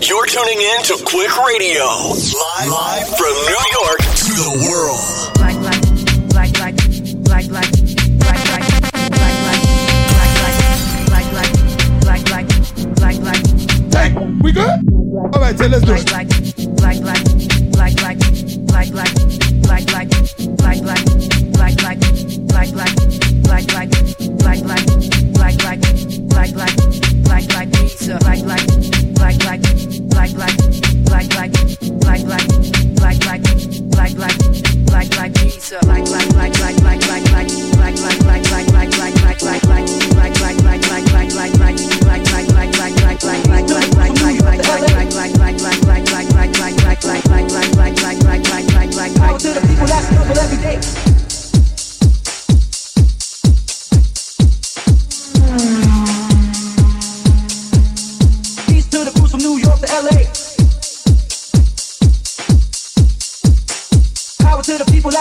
You're tuning in to Quick Radio, live, live from New York to the world. Like, like, like, like, like, like, like, like, like, like, like, like, like, like, like, like, like, we good? All right, so let's do it. Like, like, like, like, like, like, like, like.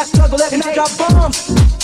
struggle, every night I drop bombs.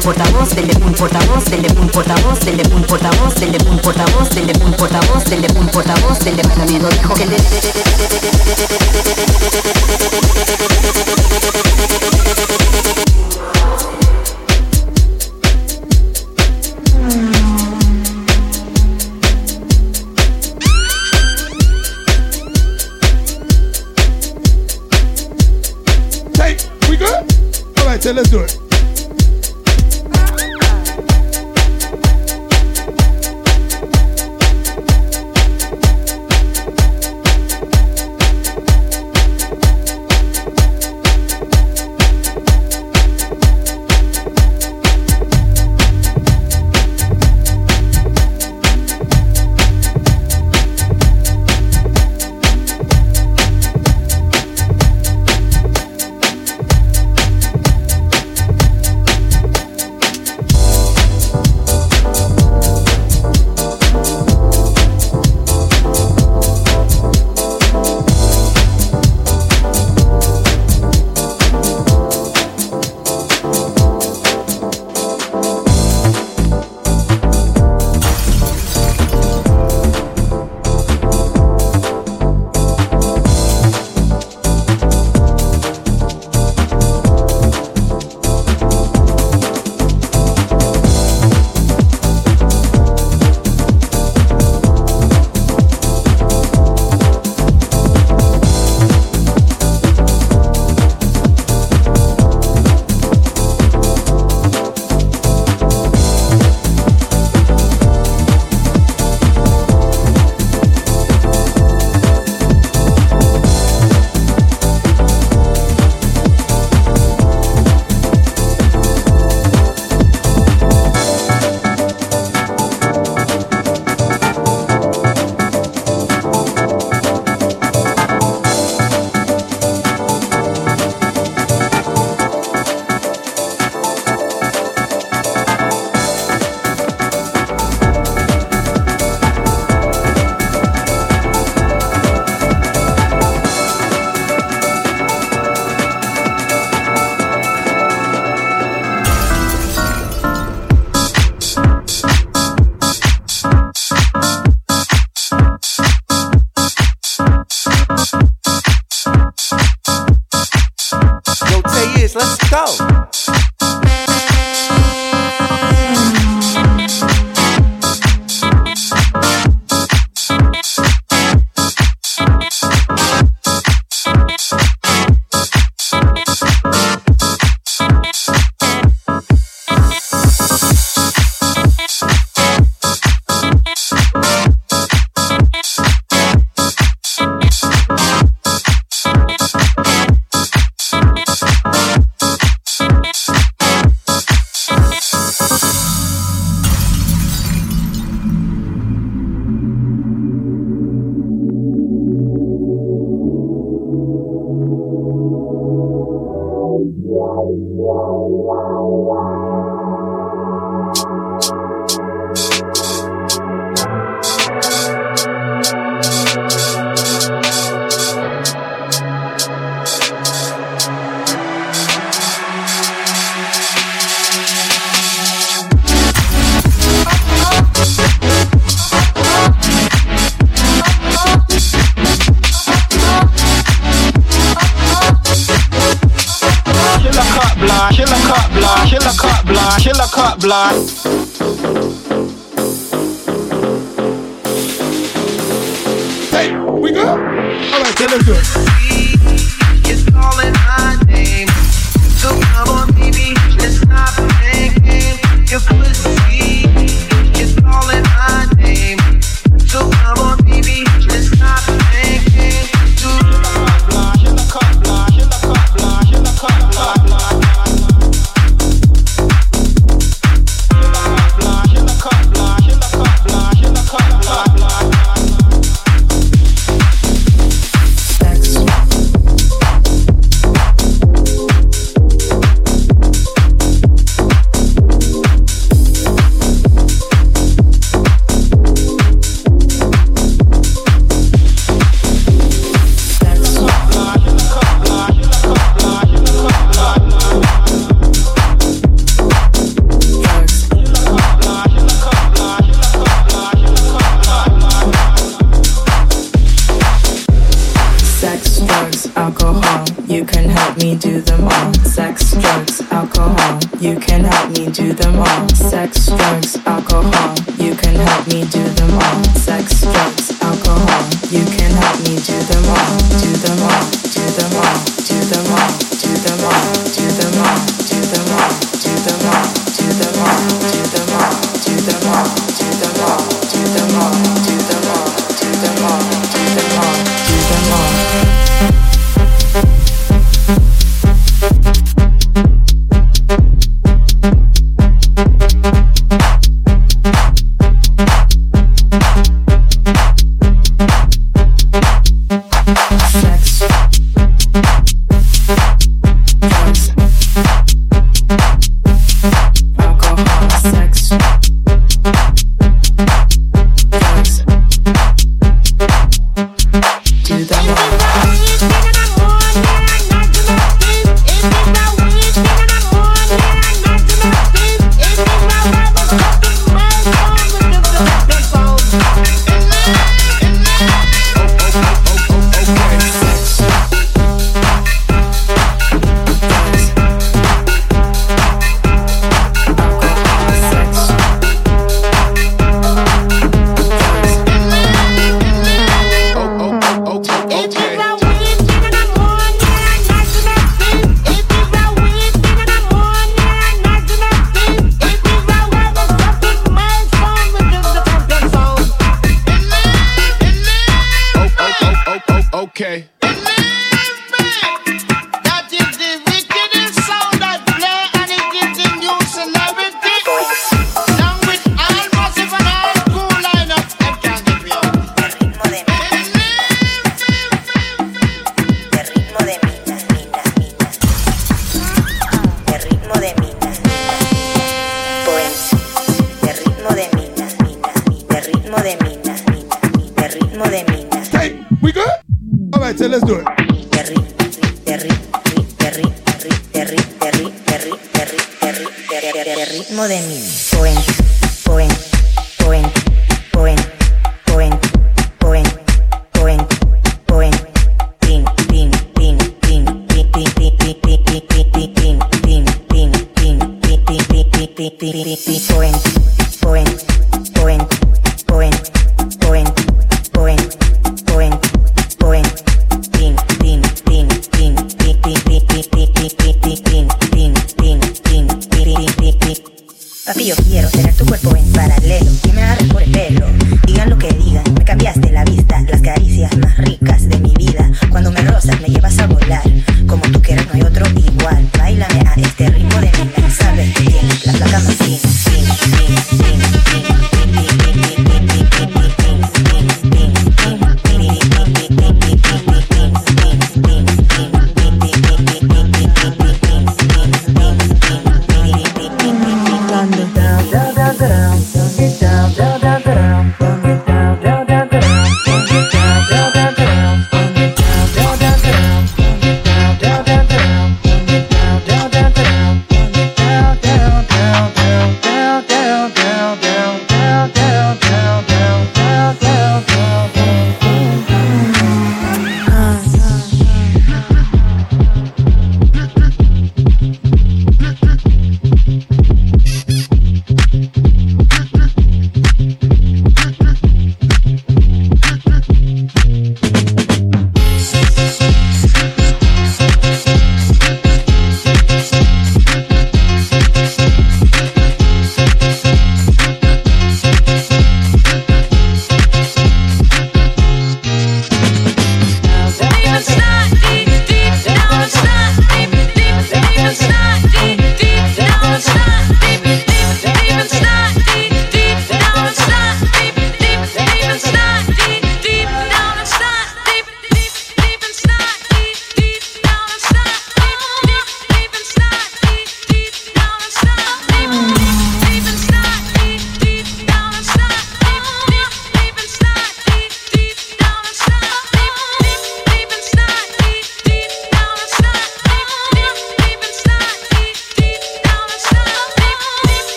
portavoz, del un portavoz, del un portavoz, del un portavoz, del un portavoz, del un portavoz, del un portavoz, del dijo que let's do it. floor.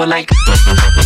people like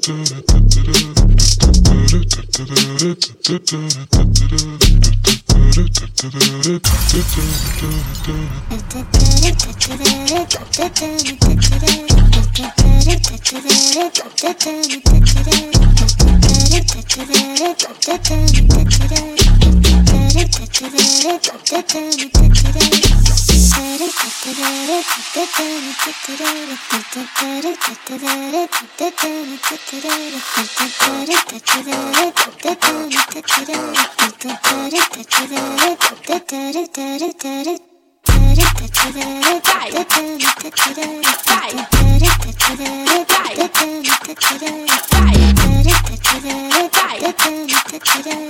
Abrázame, tócame y baila conmigo. Bye cheating.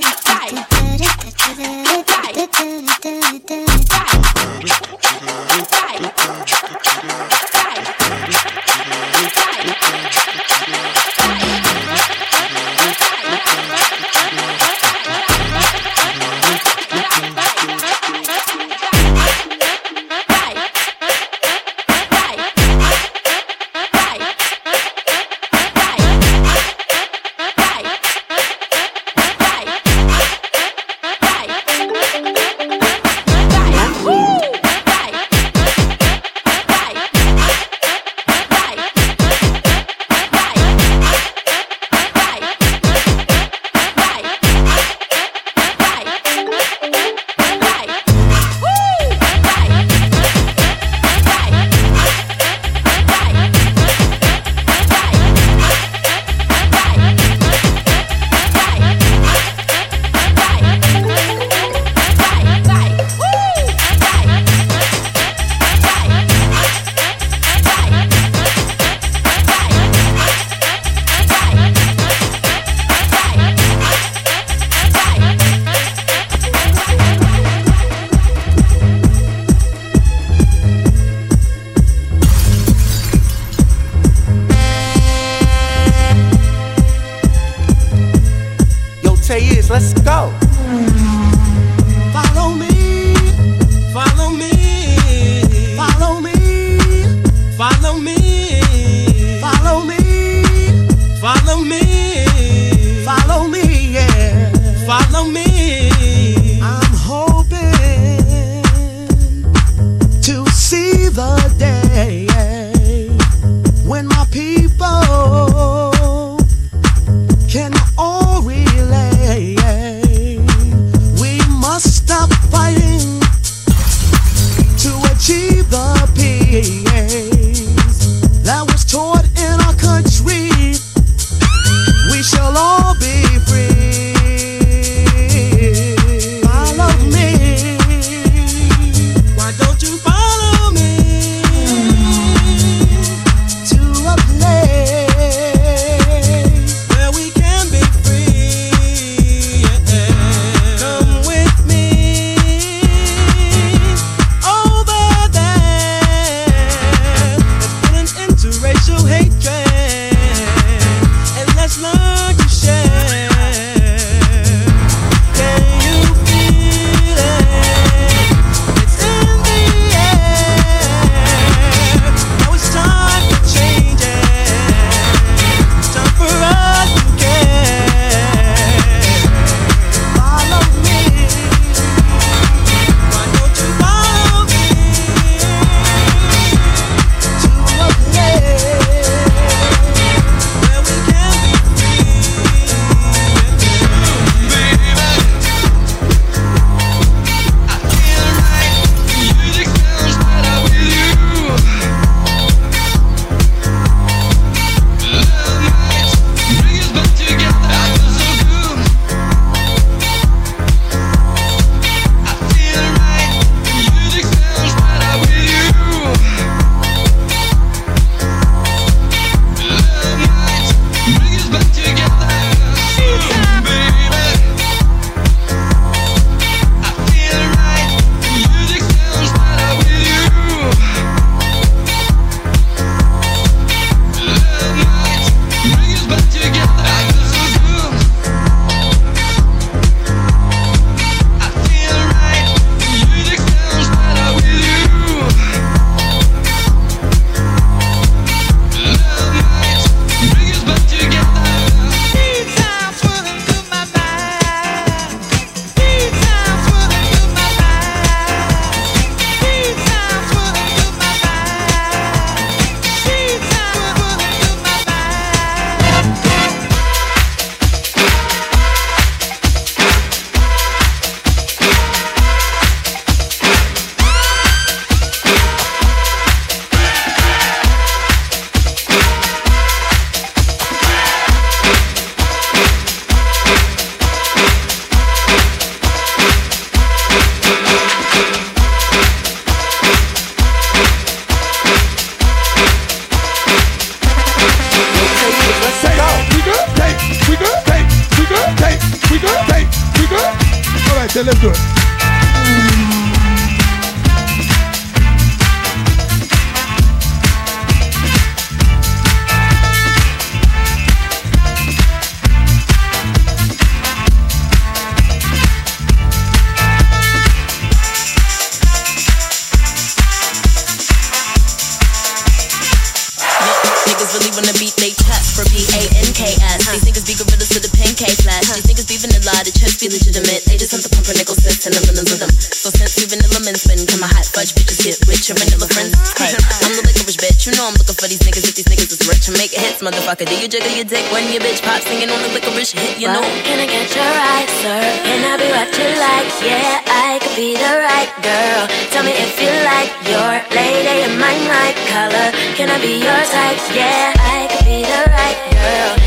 These niggas be vanilla, the chest be legitimate. They just want the pumpernickel sense and the vanilla them. So since we vanilla men spin, come my hot fudge bitches get with your vanilla friends. Hey, I'm the licorice bitch, you know I'm looking for these niggas if these niggas is rich and make hits, motherfucker. Do you jiggle your dick when your bitch pop singing on the licorice hit? You know. Can I get your right, sir? Can I be what you like? Yeah, I could be the right girl. Tell me if you like your lady in my right color. Can I be your type? Yeah, I could be the right girl.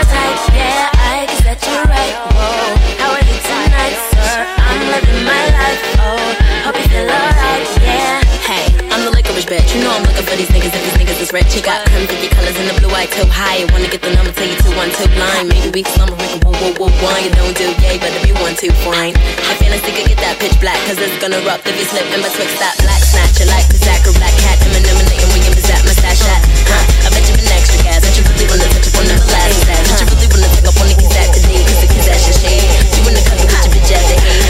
Type? Yeah, I can set you right. How are you tonight, sir? I'm living my life. Oh, hope you feel alright. Yeah. Hey, I'm the licorice bitch. You know I'm looking for these niggas if these niggas is rich. You got creme fifty colors in the blue eye too high. Wanna get the number, tell you two one two blind. Maybe we can slumber, we can woo woo woo one. You don't do yay, better be one two fine. I fantasy could get that pitch black, cause it's gonna erupt if you slip in betwixt that black snatch. You like the Zach or black cat, Eminem and William is that mustache hat. I bet you bet you really wanna on. not you really wanna pick up on the kids at the day? Cause the kids at your shade. You in with your bitch at the hate.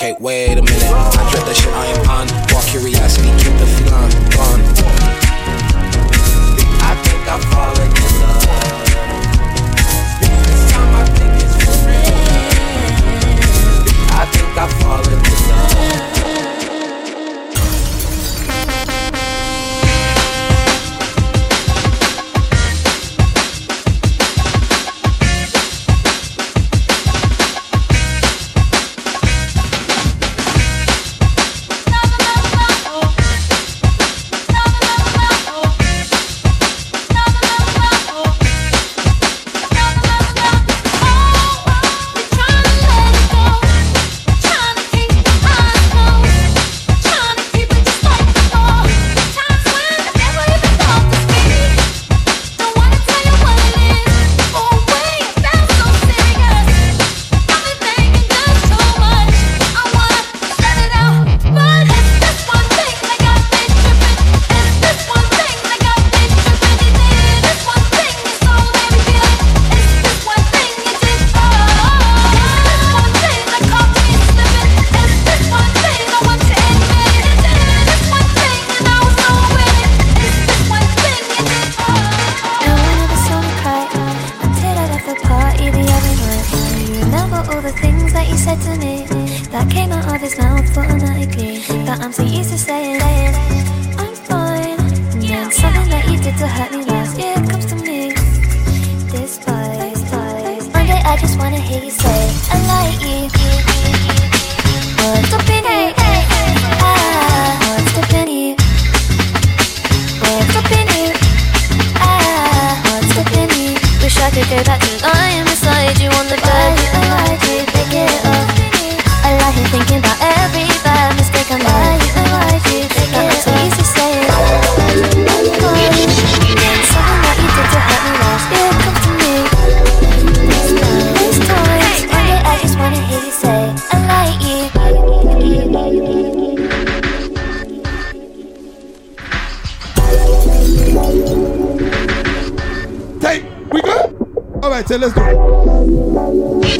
Okay, wait a minute. I dread that shit. I say let's do.